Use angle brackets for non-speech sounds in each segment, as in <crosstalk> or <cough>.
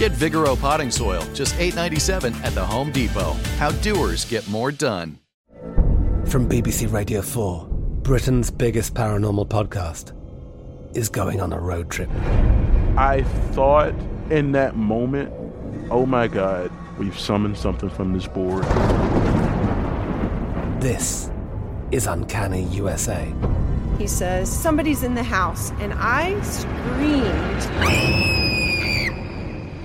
Get Vigoro potting soil, just $8.97 at the Home Depot. How doers get more done. From BBC Radio 4, Britain's biggest paranormal podcast is going on a road trip. I thought in that moment, oh my God, we've summoned something from this board. This is Uncanny USA. He says, Somebody's in the house, and I screamed.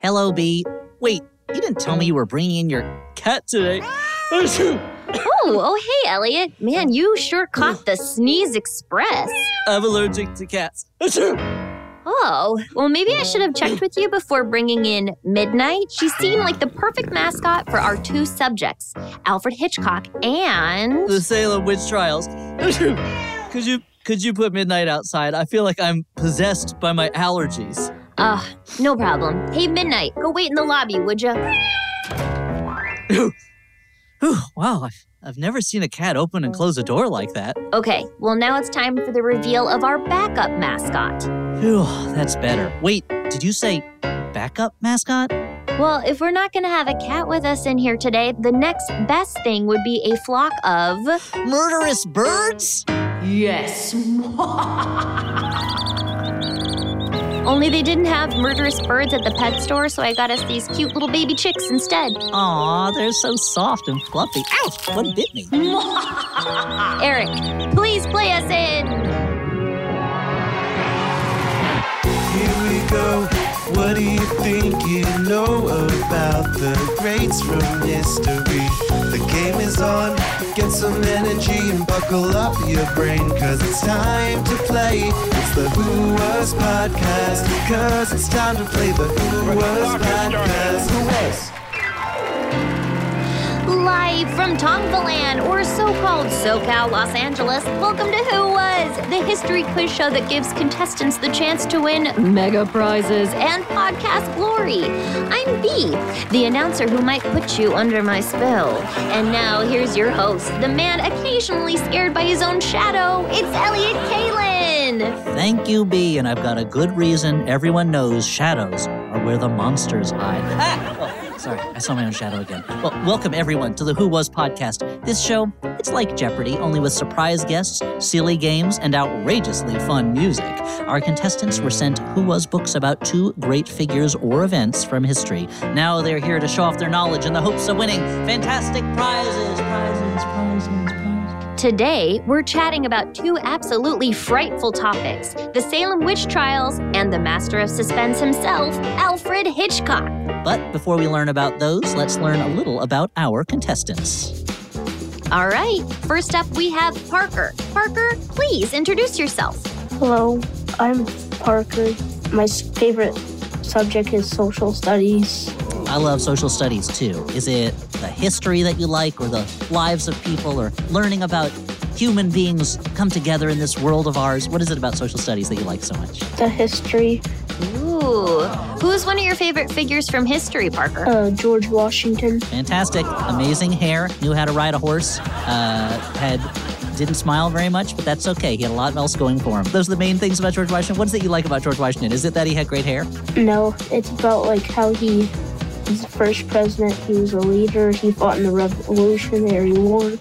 Hello, B. Wait, you didn't tell me you were bringing in your cat today. <laughs> Oh, oh, hey, Elliot. Man, you sure caught the sneeze express. I'm allergic to cats. <laughs> Oh, well, maybe I should have checked with you before bringing in Midnight. She seemed like the perfect mascot for our two subjects, Alfred Hitchcock and the Salem witch trials. <laughs> could you could you put Midnight outside? I feel like I'm possessed by my allergies. Ah, uh, no problem. Hey, Midnight, go wait in the lobby, would you? wow, I've, I've never seen a cat open and close a door like that. Okay, well, now it's time for the reveal of our backup mascot. Phew, that's better. Wait, did you say backup mascot? Well, if we're not going to have a cat with us in here today, the next best thing would be a flock of murderous birds? Yes. <laughs> Only they didn't have murderous birds at the pet store, so I got us these cute little baby chicks instead. Aw, they're so soft and fluffy. Ouch, what bit me? <laughs> Eric, please play us in. Here we go. What do you think you know about the greats from history? The game is on. Get some energy and buckle up your brain, cause it's time to play. It's the Who Was Podcast, cause it's time to play the Who Was Podcast. Who Was? Live from Tongvaland, or so-called SoCal, Los Angeles, welcome to Who Was, the history quiz show that gives contestants the chance to win mega prizes and podcast glory. I'm B, the announcer who might put you under my spell. And now here's your host, the man occasionally scared by his own shadow. It's Elliot Kalan. Thank you, B, and I've got a good reason. Everyone knows shadows are where the monsters hide. Ah! Sorry, I saw my own shadow again. Well, welcome everyone to the Who Was podcast. This show, it's like Jeopardy, only with surprise guests, silly games, and outrageously fun music. Our contestants were sent Who Was books about two great figures or events from history. Now they're here to show off their knowledge in the hopes of winning fantastic prizes, prizes, prizes. Today, we're chatting about two absolutely frightful topics the Salem witch trials and the master of suspense himself, Alfred Hitchcock. But before we learn about those, let's learn a little about our contestants. All right, first up we have Parker. Parker, please introduce yourself. Hello, I'm Parker. My favorite subject is social studies. I love social studies too. Is it the history that you like, or the lives of people, or learning about human beings come together in this world of ours? What is it about social studies that you like so much? The history. Ooh. Who's one of your favorite figures from history, Parker? Uh, George Washington. Fantastic. Amazing hair. Knew how to ride a horse. Uh, had didn't smile very much, but that's okay. He had a lot else going for him. Those are the main things about George Washington. What is it you like about George Washington? Is it that he had great hair? No, it's about like how he was the first president. He was a leader. He fought in the Revolutionary War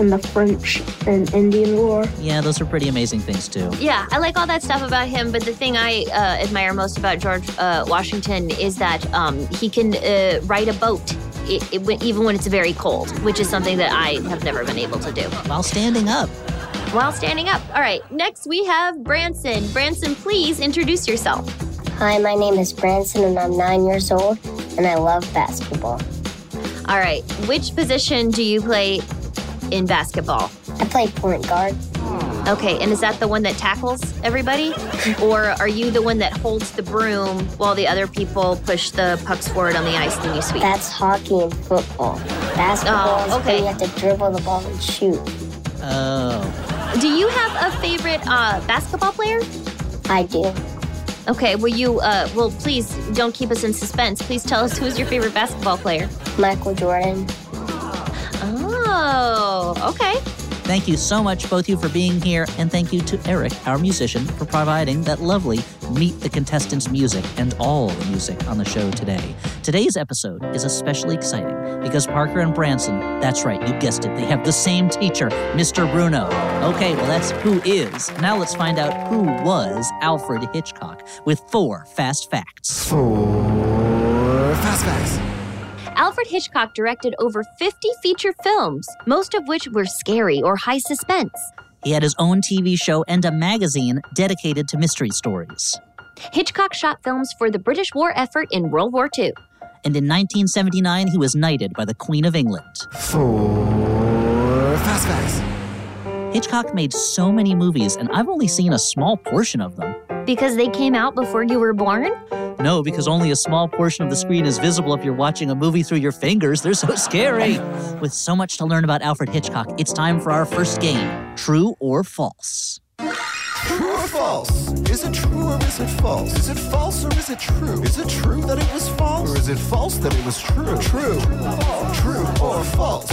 and the French and Indian War. Yeah, those are pretty amazing things too. Yeah, I like all that stuff about him, but the thing I uh, admire most about George uh, Washington is that um, he can uh, ride a boat. It, it, even when it's very cold, which is something that I have never been able to do. While standing up. While standing up. All right, next we have Branson. Branson, please introduce yourself. Hi, my name is Branson and I'm nine years old and I love basketball. All right, which position do you play in basketball? I play point guard. Okay, and is that the one that tackles everybody? or are you the one that holds the broom while the other people push the pucks forward on the ice and you sweep? That's hockey and football. Basketball oh, okay. you have to dribble the ball and shoot. Oh. Do you have a favorite uh, basketball player? I do. Okay, well, you, uh, well, please don't keep us in suspense. Please tell us who's your favorite basketball player. Michael Jordan. Oh, okay. Thank you so much, both you, for being here. And thank you to Eric, our musician, for providing that lovely Meet the Contestants music and all the music on the show today. Today's episode is especially exciting because Parker and Branson, that's right, you guessed it, they have the same teacher, Mr. Bruno. Okay, well, that's who is. Now let's find out who was Alfred Hitchcock with four fast facts. Four. Alfred Hitchcock directed over 50 feature films, most of which were scary or high suspense. He had his own TV show and a magazine dedicated to mystery stories. Hitchcock shot films for the British war effort in World War II. And in 1979, he was knighted by the Queen of England. Four fast facts. Hitchcock made so many movies, and I've only seen a small portion of them. Because they came out before you were born? No, because only a small portion of the screen is visible if you're watching a movie through your fingers. They're so scary. With so much to learn about Alfred Hitchcock, it's time for our first game True or False. True or false? Is it true or is it false? Is it false or is it true? Is it true that it was false? Or is it false that it was true? True. True or false?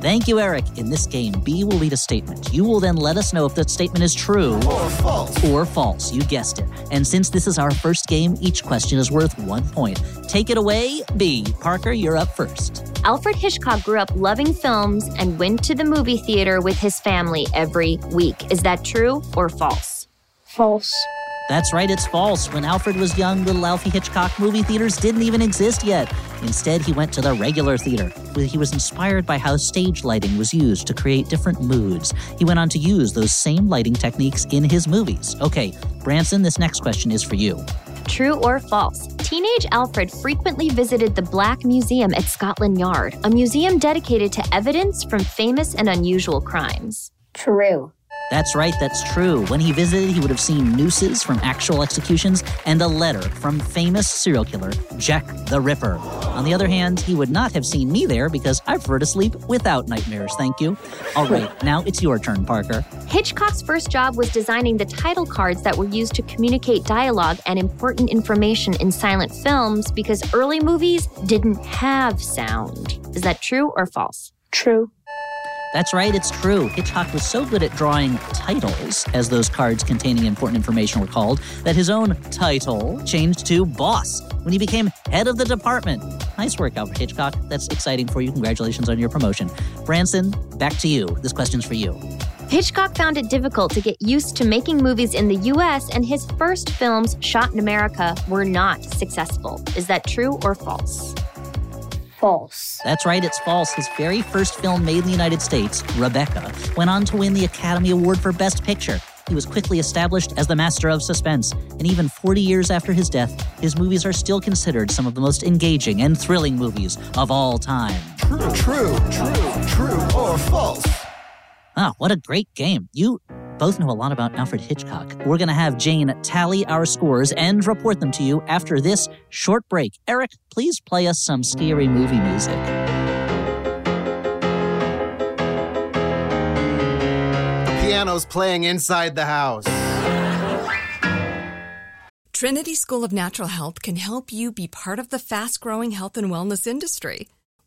Thank you, Eric. In this game, B will read a statement. You will then let us know if that statement is true or false. Or false. You guessed it. And since this is our first game, each question is worth one point. Take it away, B. Parker, you're up first. Alfred Hitchcock grew up loving films and went to the movie theater with his family every week. Is that true or false? False. That's right, it's false. When Alfred was young, little Alfie Hitchcock movie theaters didn't even exist yet. Instead, he went to the regular theater. He was inspired by how stage lighting was used to create different moods. He went on to use those same lighting techniques in his movies. Okay, Branson, this next question is for you. True or false? Teenage Alfred frequently visited the Black Museum at Scotland Yard, a museum dedicated to evidence from famous and unusual crimes. True. That's right, that's true. When he visited, he would have seen nooses from actual executions and a letter from famous serial killer Jack the Ripper. On the other hand, he would not have seen me there because I prefer to sleep without nightmares, thank you. All right, now it's your turn, Parker. Hitchcock's first job was designing the title cards that were used to communicate dialogue and important information in silent films because early movies didn't have sound. Is that true or false? True. That's right, it's true. Hitchcock was so good at drawing titles, as those cards containing important information were called, that his own title changed to boss when he became head of the department. Nice work, Alfred Hitchcock. That's exciting for you. Congratulations on your promotion. Branson, back to you. This question's for you. Hitchcock found it difficult to get used to making movies in the US, and his first films shot in America were not successful. Is that true or false? False. That's right, it's false. His very first film made in the United States, Rebecca, went on to win the Academy Award for Best Picture. He was quickly established as the master of suspense, and even 40 years after his death, his movies are still considered some of the most engaging and thrilling movies of all time. True, true, true, true, or false. Ah, what a great game. You both know a lot about Alfred Hitchcock. We're going to have Jane tally our scores and report them to you after this short break. Eric, please play us some scary movie music. The pianos playing inside the house. Trinity School of Natural Health can help you be part of the fast growing health and wellness industry.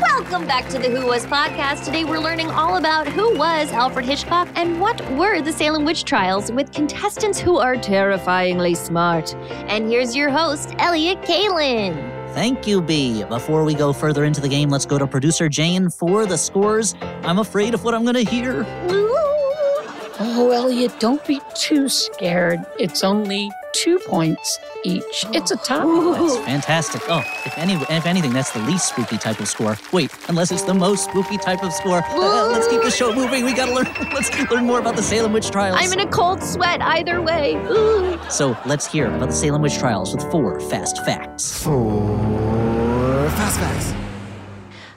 Welcome back to the Who Was podcast. Today we're learning all about who was Alfred Hitchcock and what were the Salem witch trials with contestants who are terrifyingly smart. And here's your host, Elliot Kalan. Thank you, B. Before we go further into the game, let's go to producer Jane for the scores. I'm afraid of what I'm going to hear. Oh, Elliot, don't be too scared. It's only two points each. It's a tie. That's fantastic. Oh, if any, if anything, that's the least spooky type of score. Wait, unless it's the most spooky type of score. Uh, let's keep the show moving. We gotta learn. <laughs> Let's learn more about the Salem witch trials. I'm in a cold sweat either way. Ooh. So let's hear about the Salem witch trials with four fast facts. Four fast facts.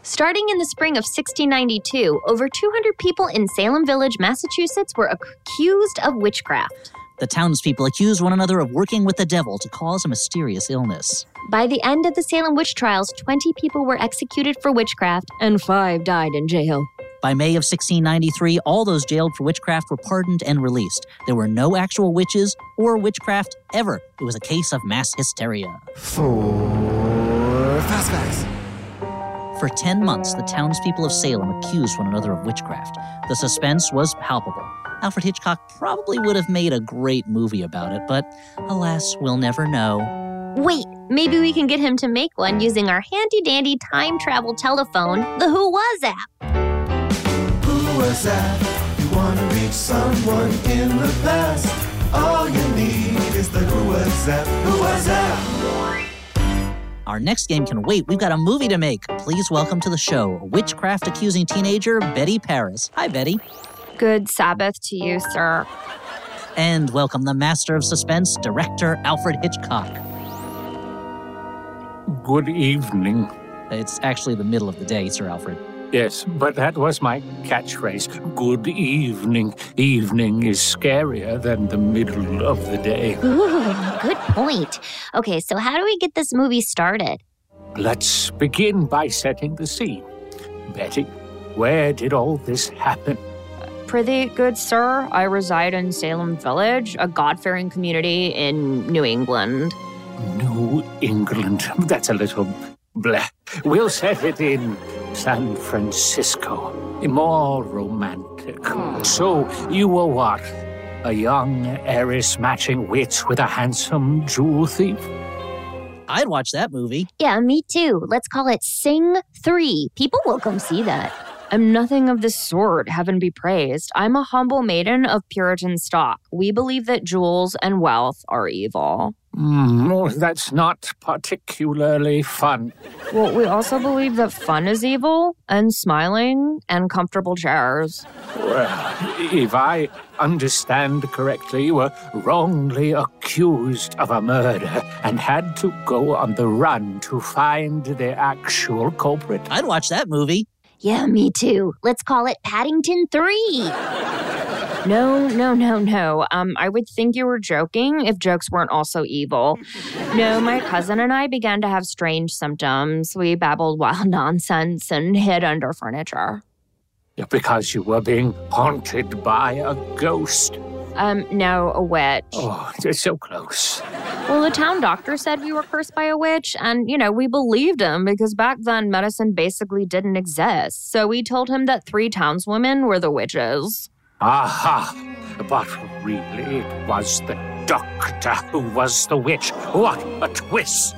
Starting in the spring of 1692, over 200 people in Salem Village, Massachusetts were accused of witchcraft. The townspeople accused one another of working with the devil to cause a mysterious illness. By the end of the Salem witch trials, 20 people were executed for witchcraft and five died in jail. By May of 1693, all those jailed for witchcraft were pardoned and released. There were no actual witches or witchcraft ever. It was a case of mass hysteria. Four fast facts. For 10 months, the townspeople of Salem accused one another of witchcraft. The suspense was palpable. Alfred Hitchcock probably would have made a great movie about it, but alas, we'll never know. Wait, maybe we can get him to make one using our handy dandy time travel telephone, the Who Was app. Who was that? You want to reach someone in the past? All you need is the Who Was That? Who Was That? Our next game can wait. We've got a movie to make. Please welcome to the show witchcraft accusing teenager Betty Parris. Hi, Betty. Good Sabbath to you, sir. And welcome the master of suspense, director Alfred Hitchcock. Good evening. It's actually the middle of the day, Sir Alfred. Yes, but that was my catchphrase. Good evening. Evening is scarier than the middle of the day. Ooh, good point. Okay, so how do we get this movie started? Let's begin by setting the scene. Betty, where did all this happen? Prithee, good sir, I reside in Salem Village, a God fearing community in New England. New England. <laughs> That's a little bleh. We'll set it in San Francisco. More romantic. Hmm. So, you were what? A young heiress matching wits with a handsome jewel thief? I'd watch that movie. Yeah, me too. Let's call it Sing 3. People will come see that. I'm nothing of the sort, heaven be praised. I'm a humble maiden of Puritan stock. We believe that jewels and wealth are evil. Mm, oh, that's not particularly fun. Well, we also believe that fun is evil, and smiling, and comfortable chairs. Well, if I understand correctly, you were wrongly accused of a murder and had to go on the run to find the actual culprit. I'd watch that movie. Yeah, me too. Let's call it Paddington 3. No, no, no, no. Um, I would think you were joking if jokes weren't also evil. No, my cousin and I began to have strange symptoms. We babbled wild <laughs> nonsense and hid under furniture. Because you were being haunted by a ghost. Um, no, a witch. Oh, it's so close. Well, the town doctor said we were cursed by a witch, and, you know, we believed him because back then medicine basically didn't exist. So we told him that three townswomen were the witches. Aha! But really, it was the doctor who was the witch. What a twist!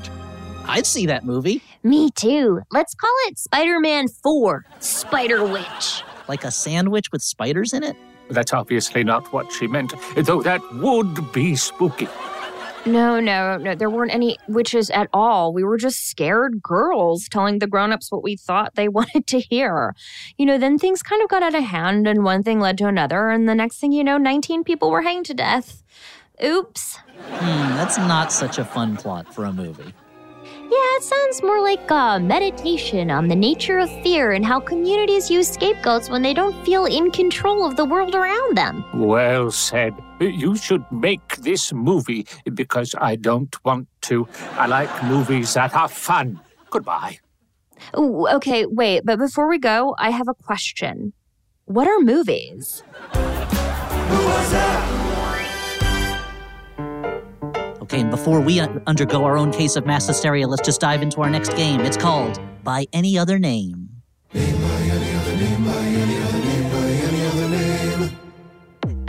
I'd see that movie. Me too. Let's call it Spider Man 4 Spider Witch. Like a sandwich with spiders in it? That's obviously not what she meant, though that would be spooky. No, no, no. There weren't any witches at all. We were just scared girls telling the grown-ups what we thought they <laughs> wanted to hear. You know, then things kind of got out of hand and one thing led to another and the next thing you know, 19 people were hanged to death. Oops. Hmm, that's not such a fun plot for a movie. Yeah, it sounds more like a meditation on the nature of fear and how communities use scapegoats when they don't feel in control of the world around them. Well said. You should make this movie because I don't want to. I like movies that are fun. Goodbye. Ooh, okay, wait, but before we go, I have a question. What are movies? And before we undergo our own case of mass hysteria, let's just dive into our next game. It's called By Any Other Name.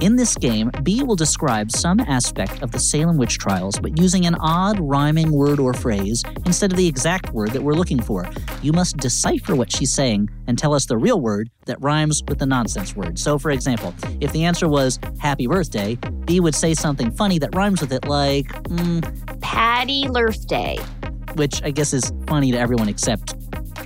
In this game, B will describe some aspect of the Salem witch trials, but using an odd rhyming word or phrase instead of the exact word that we're looking for. You must decipher what she's saying and tell us the real word that rhymes with the nonsense word. So, for example, if the answer was happy birthday, B would say something funny that rhymes with it, like, mm, Patty Lurf Day. which I guess is funny to everyone except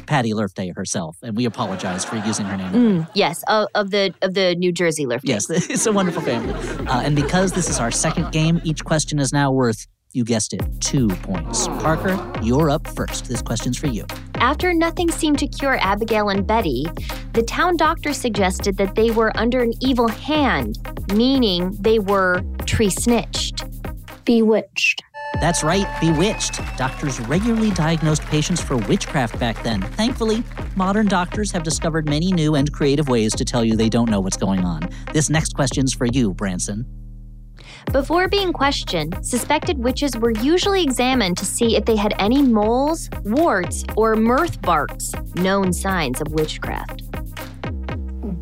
Patty Lurfday herself. And we apologize for using her name. Mm, yes, of, of the of the New Jersey Lurf. Yes, <laughs> it's a wonderful family. Uh, and because this is our second game, each question is now worth, you guessed it, two points. Parker, you're up first. This question's for you. After nothing seemed to cure Abigail and Betty, the town doctor suggested that they were under an evil hand, meaning they were tree snitched. Bewitched. That's right, bewitched. Doctors regularly diagnosed patients for witchcraft back then. Thankfully, modern doctors have discovered many new and creative ways to tell you they don't know what's going on. This next question's for you, Branson. Before being questioned, suspected witches were usually examined to see if they had any moles, warts, or mirthmarks, known signs of witchcraft.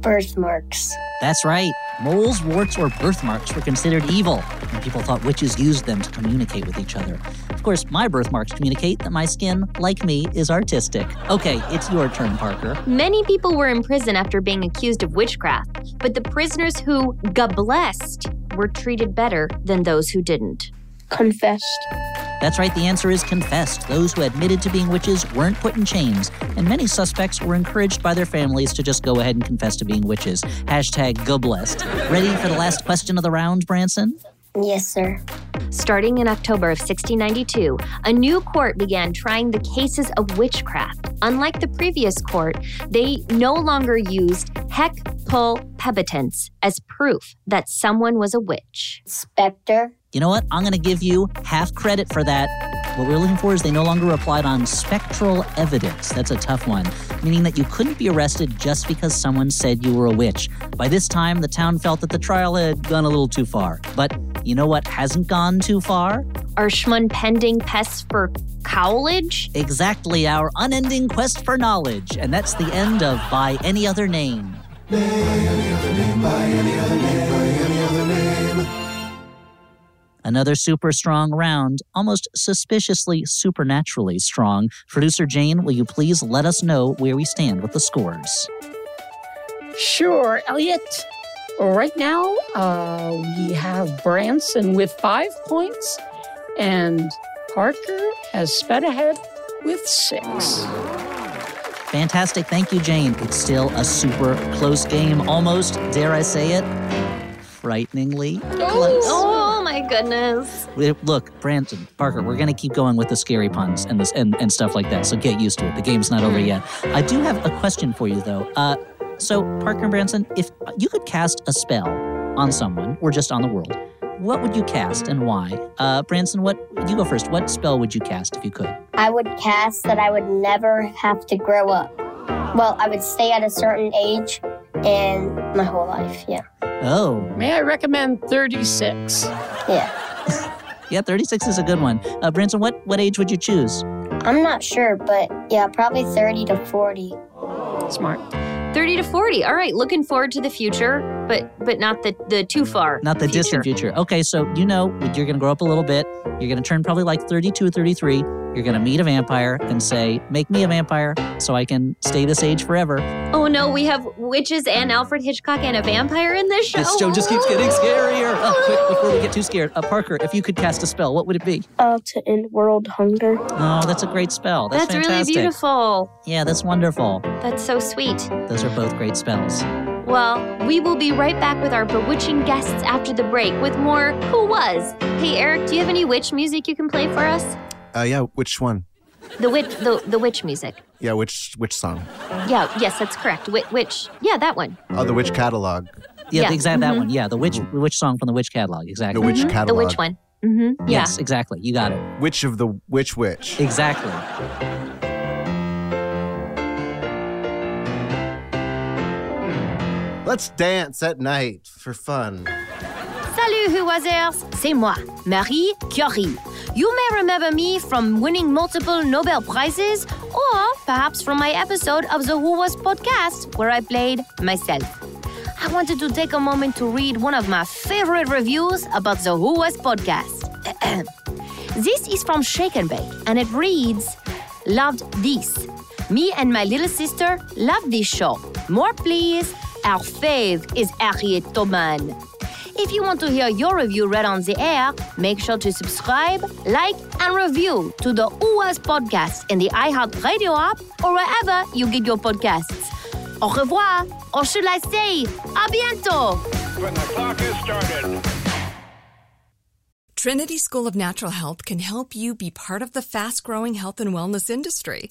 Birthmarks. That's right. Moles, warts, or birthmarks were considered evil, and people thought witches used them to communicate with each other. Of course, my birthmarks communicate that my skin, like me, is artistic. Okay, it's your turn, Parker. Many people were in prison after being accused of witchcraft, but the prisoners who got blessed were treated better than those who didn't. Confessed. That's right, the answer is confessed. Those who admitted to being witches weren't put in chains, and many suspects were encouraged by their families to just go ahead and confess to being witches. Hashtag go blessed. Ready for the last question of the round, Branson? Yes, sir. Starting in October of 1692, a new court began trying the cases of witchcraft. Unlike the previous court, they no longer used heck pull pebitance as proof that someone was a witch. Spectre. You know what? I'm going to give you half credit for that. What we're looking for is they no longer relied on spectral evidence. That's a tough one, meaning that you couldn't be arrested just because someone said you were a witch. By this time, the town felt that the trial had gone a little too far. But you know what hasn't gone too far? Our Schmun pending pests for cowlage? Exactly, our unending quest for knowledge. And that's the end of By Any Other Name. Another super strong round, almost suspiciously supernaturally strong. Producer Jane, will you please let us know where we stand with the scores? Sure, Elliot. Right now, uh, we have Branson with five points, and Parker has sped ahead with six. Fantastic. Thank you, Jane. It's still a super close game, almost, dare I say it, frighteningly close. Oh my goodness. Look, Branson, Parker, we're going to keep going with the scary puns and, this, and, and stuff like that, so get used to it. The game's not over yet. I do have a question for you, though. Uh, so, Parker and Branson, if you could cast a spell on someone or just on the world, what would you cast and why? Uh, Branson, what you go first. What spell would you cast if you could? I would cast that I would never have to grow up. Well, I would stay at a certain age and my whole life, yeah. Oh. May I recommend 36? Yeah. yeah, 36 is a good one. Uh, Branson, what, what age would you choose? I'm not sure, but yeah, probably 30 to 40. Smart. 30 to 40. All right, looking forward to the future, but but not the the too far. Not the future. distant future. Okay, so you know you're going to grow up a little bit. You're going to turn probably like 32 or 33. You're going to meet a vampire and say, "Make me a vampire so I can stay this age forever." Oh no, we have witches and Alfred Hitchcock and a vampire in this show. This show just keeps getting scarier. <gasps> Oh, quick, before we get too scared, uh, Parker, if you could cast a spell, what would it be? Uh, to end world hunger. Oh, that's a great spell. That's, fantastic. That's fantastic. really beautiful. Yeah, that's wonderful. That's so sweet. Those are both great spells. Well, we will be right back with our bewitching guests after the break with more Who Was. Hey, Eric, do you have any witch music you can play for us? Uh, yeah, which one? The witch, the, the witch music. Yeah, which which song? Yeah, yes, that's correct. Witch, witch. Yeah, that one. Oh, the Witch Catalog. Yeah, Yeah, the exact that one. Yeah, the witch, the witch song from the witch catalog. Exactly. The Witch Mhm, Catalog. The witch one. Mm-hmm. Yeah. Yes, exactly. You got it. Which of the which which? Exactly. Let's dance at night for fun. Salut, Whoazers! C'est moi, Marie Curie. You may remember me from winning multiple Nobel Prizes, or perhaps from my episode of the Who Was podcast, where I played myself. I wanted to take a moment to read one of my favorite reviews about the Who Was podcast. <clears throat> this is from Shake and Bake, and it reads Loved this. Me and my little sister love this show. More, please. Our fave is Harriet Tubman. If you want to hear your review read on the air, make sure to subscribe, like, and review to the Who Was podcast in the iHeartRadio app or wherever you get your podcasts. Au revoir, or should I say, à bientôt! When the clock is started. Trinity School of Natural Health can help you be part of the fast growing health and wellness industry.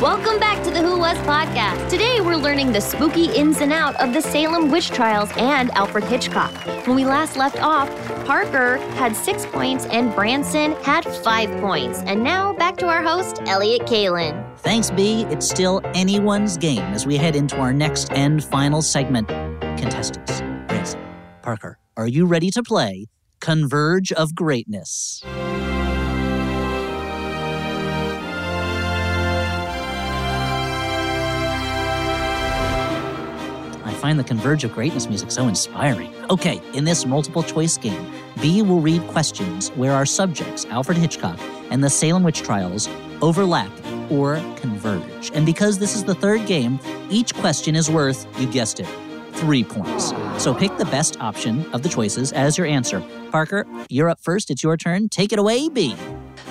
Welcome back to the Who Was podcast. Today we're learning the spooky ins and out of the Salem witch trials and Alfred Hitchcock. When we last left off, Parker had six points and Branson had five points. And now back to our host, Elliot Kalan. Thanks, B. It's still anyone's game as we head into our next and final segment. Contestants, Branson, Parker, are you ready to play Converge of Greatness? Find the Converge of Greatness music so inspiring. Okay, in this multiple choice game, B will read questions where our subjects, Alfred Hitchcock and the Salem witch trials, overlap or converge. And because this is the third game, each question is worth, you guessed it, three points. So pick the best option of the choices as your answer. Parker, you're up first. It's your turn. Take it away, B.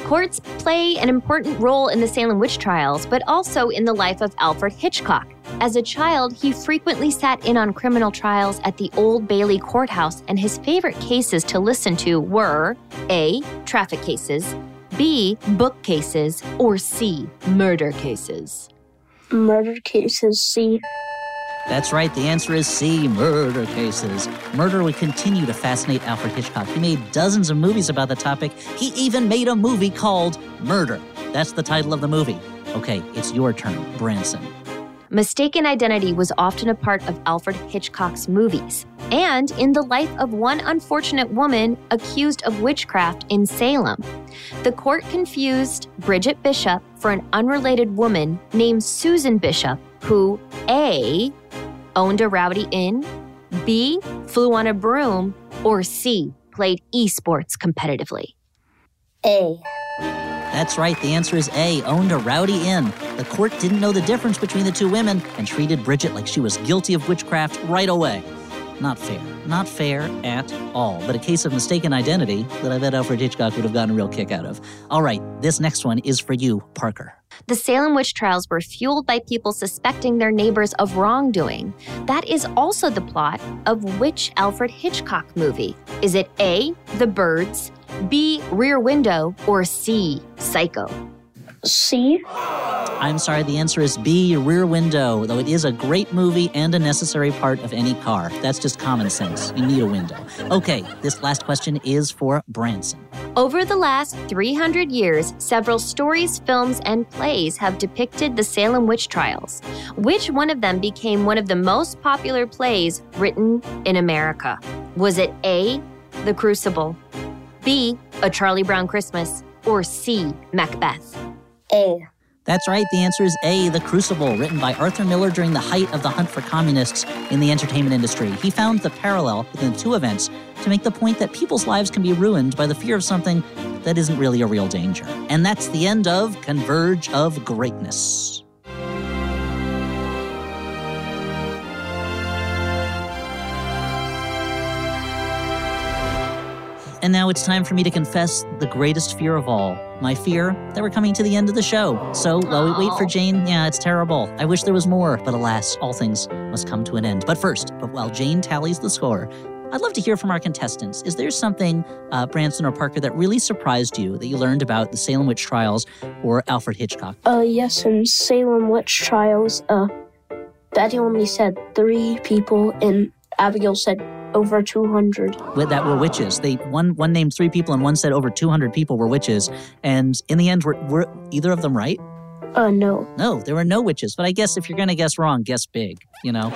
Courts play an important role in the Salem witch trials, but also in the life of Alfred Hitchcock. As a child, he frequently sat in on criminal trials at the Old Bailey Courthouse, and his favorite cases to listen to were A. Traffic cases, B. Book cases, or C. Murder cases. Murder cases, C. That's right, the answer is C murder cases. Murder would continue to fascinate Alfred Hitchcock. He made dozens of movies about the topic. He even made a movie called Murder. That's the title of the movie. Okay, it's your turn, Branson. Mistaken identity was often a part of Alfred Hitchcock's movies, and in the life of one unfortunate woman accused of witchcraft in Salem. The court confused Bridget Bishop for an unrelated woman named Susan Bishop, who A. owned a rowdy inn, B. flew on a broom, or C. played esports competitively. A. That's right, the answer is A, owned a rowdy inn. The court didn't know the difference between the two women and treated Bridget like she was guilty of witchcraft right away. Not fair. Not fair at all. But a case of mistaken identity that I bet Alfred Hitchcock would have gotten a real kick out of. All right, this next one is for you, Parker. The Salem witch trials were fueled by people suspecting their neighbors of wrongdoing. That is also the plot of which Alfred Hitchcock movie? Is it A, The Birds, B, Rear Window, or C, Psycho? C. I'm sorry, the answer is B, your Rear Window, though it is a great movie and a necessary part of any car. That's just common sense. You need a window. Okay, this last question is for Branson. Over the last 300 years, several stories, films, and plays have depicted the Salem witch trials. Which one of them became one of the most popular plays written in America? Was it A, The Crucible, B, A Charlie Brown Christmas, or C, Macbeth? A. That's right, the answer is A, The Crucible, written by Arthur Miller during the height of the hunt for communists in the entertainment industry. He found the parallel between the two events to make the point that people's lives can be ruined by the fear of something that isn't really a real danger. And that's the end of Converge of Greatness. And now it's time for me to confess the greatest fear of all my fear that we're coming to the end of the show. So while we wait for Jane, yeah, it's terrible. I wish there was more, but alas, all things must come to an end. But first, but while Jane tallies the score, I'd love to hear from our contestants. Is there something, uh, Branson or Parker, that really surprised you that you learned about the Salem witch trials or Alfred Hitchcock? Uh, yes, in Salem witch trials, uh, Betty only said three people, and Abigail said over 200. That were witches. They one one named three people and one said over 200 people were witches. And in the end, were, were either of them right? Uh, no. No, there were no witches. But I guess if you're going to guess wrong, guess big, you know?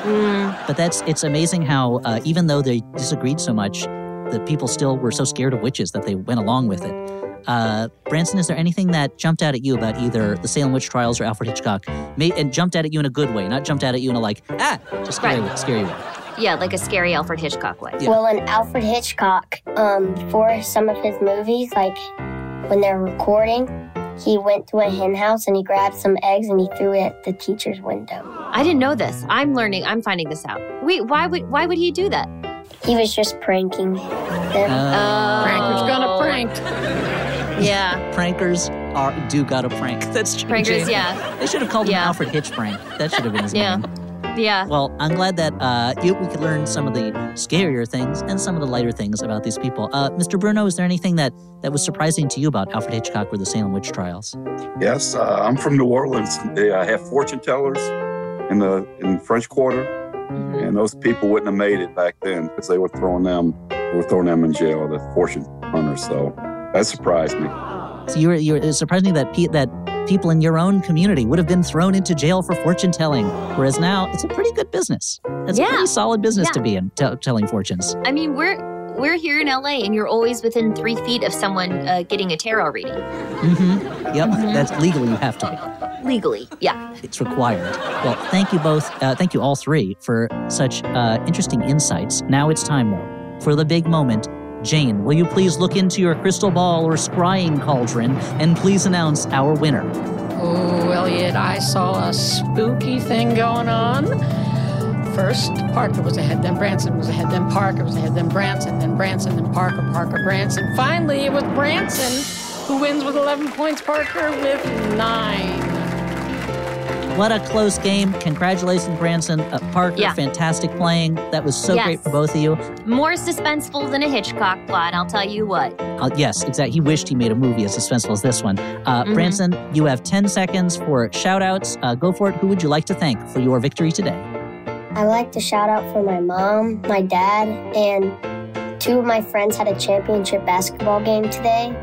But that's, it's amazing how, uh, even though they disagreed so much, the people still were so scared of witches that they went along with it. Uh, Branson, is there anything that jumped out at you about either the Salem witch trials or Alfred Hitchcock? May, and jumped out at you in a good way, not jumped out at you in a like, ah, just scary, way, scary way. Yeah, like a scary Alfred Hitchcock way. Well, in Alfred Hitchcock, um, for some of his movies, like when they're recording, he went to a hen house and he grabbed some eggs and he threw it at the teacher's window. I didn't know this. I'm learning. I'm finding this out. Wait, why would why would he do that? He was just pranking them. Oh. Pranker's gonna prank. Yeah. Prankers are do got a prank. <laughs> That's true. Prankers, Jane. yeah. They should have called him Alfred Hitch Prank. That should have been his name. Yeah. name. Yeah. Well, I'm glad that uh, you, we could learn some of the scarier things and some of the lighter things about these people. Uh, Mr. Bruno, is there anything that, that was surprising to you about Alfred Hitchcock or the Salem witch trials? Yes, uh, I'm from New Orleans. They uh, have fortune tellers in the in French Quarter, and those people wouldn't have made it back then because they were throwing them they were throwing them in jail, the fortune hunters. So that surprised me. So you were, you were, it surprised me that pe- that people in your own community would have been thrown into jail for fortune telling, whereas now it's a pretty good business. It's a pretty solid business Yeah. to be in, t- telling fortunes. I mean, we're we're here in LA, and you're always within three feet of someone uh, getting a tarot reading. Mm-hmm. Yep, that's legally you have to be. Legally, yeah. It's required. Well, thank you both. Uh, thank you all three for such uh, interesting insights. Now it's time, though, for the big moment. Jane, will you please look into your crystal ball or scrying cauldron and please announce our winner? Oh, Elliot, I saw a spooky thing going on. First, Parker was ahead, then Branson was ahead, then Parker was ahead, then Branson, then Branson, then Parker, Parker, Branson. Finally, it was Branson who wins with 11 points, Parker with nine. What a close game. Congratulations, Branson. Uh, Parker, Yeah. fantastic playing. That was so Yes. great for both of you. More suspenseful than a Hitchcock plot, I'll tell you what. Uh, yes, exactly. He wished he made a movie as suspenseful as this one. Uh, Mhm. Branson, you have 10 seconds for shout outs. Uh, go for it. Who would you like to thank for your victory today? I'd like to shout out for my mom, my dad, and two of my friends had a championship basketball game today.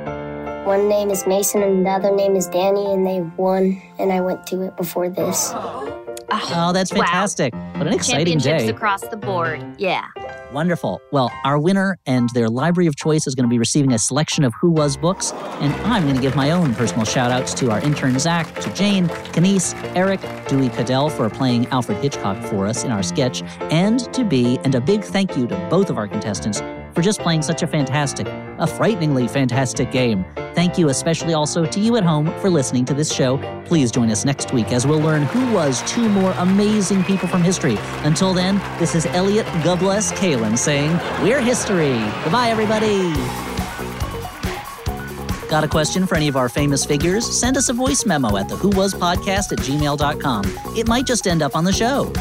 One name is Mason and the other name is Danny, and they won, and I went to it before this. Oh, oh that's Wow. fantastic. What an exciting Championships day. across the board. Yeah. Wonderful. Well, our winner and their library of choice is going to be receiving a selection of Who Was books, and I'm going to give my own personal shout outs to our intern Zach, to Jane, Kenise, Eric, Dewey Cadell for playing Alfred Hitchcock for us in our sketch, and to B, and a big thank you to both of our contestants for just playing such a fantastic, a frighteningly fantastic game. Thank you especially also to you at home for listening to this show. Please join us next week as we'll learn who was two more amazing people from history. Until then, this is Elliot Gubless Kalan saying, We're history. Goodbye, everybody. Got a question for any of our famous figures? Send us a voice memo at the Who Was Podcast at gmail.com. It might just end up on the show.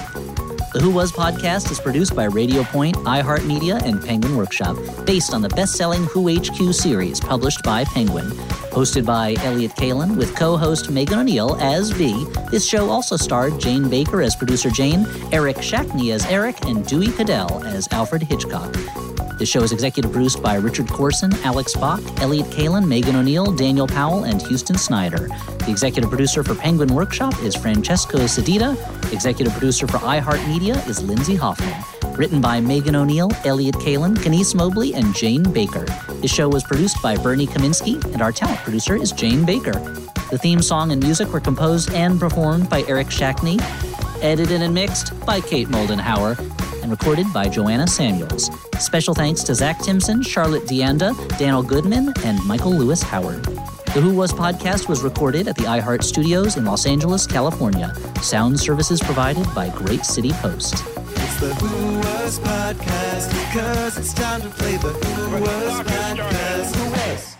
The Who Was podcast is produced by Radio Point, iHeartMedia, and Penguin Workshop, based on the best selling Who HQ series published by Penguin. Hosted by Elliot Kalan, with co host Megan O'Neill as V. This show also starred Jane Baker as producer Jane, Eric Shackney as Eric, and Dewey Cadell as Alfred Hitchcock. The show is executive produced by Richard Corson, Alex Bach, Elliot Kalan, Megan O'Neill, Daniel Powell, and Houston Snyder. The executive producer for Penguin Workshop is Francesco Sedita. Executive producer for iHeartMedia is Lindsay Hoffman. Written by Megan O'Neill, Elliot Kalan, Kenise Mobley, and Jane Baker. The show was produced by Bernie Kaminsky, and our talent producer is Jane Baker. The theme song and music were composed and performed by Eric Shackney, edited and mixed by Kate Moldenhauer, and recorded by Joanna Samuels. Special thanks to Zach Timson, Charlotte Deanda, Daniel Goodman, and Michael Lewis Howard. The Who Was podcast was recorded at the iHeart Studios in Los Angeles, California. Sound services provided by Great City Post. It's the Who Was Podcast, cause it's time to play the Who Was Podcast. Who Was?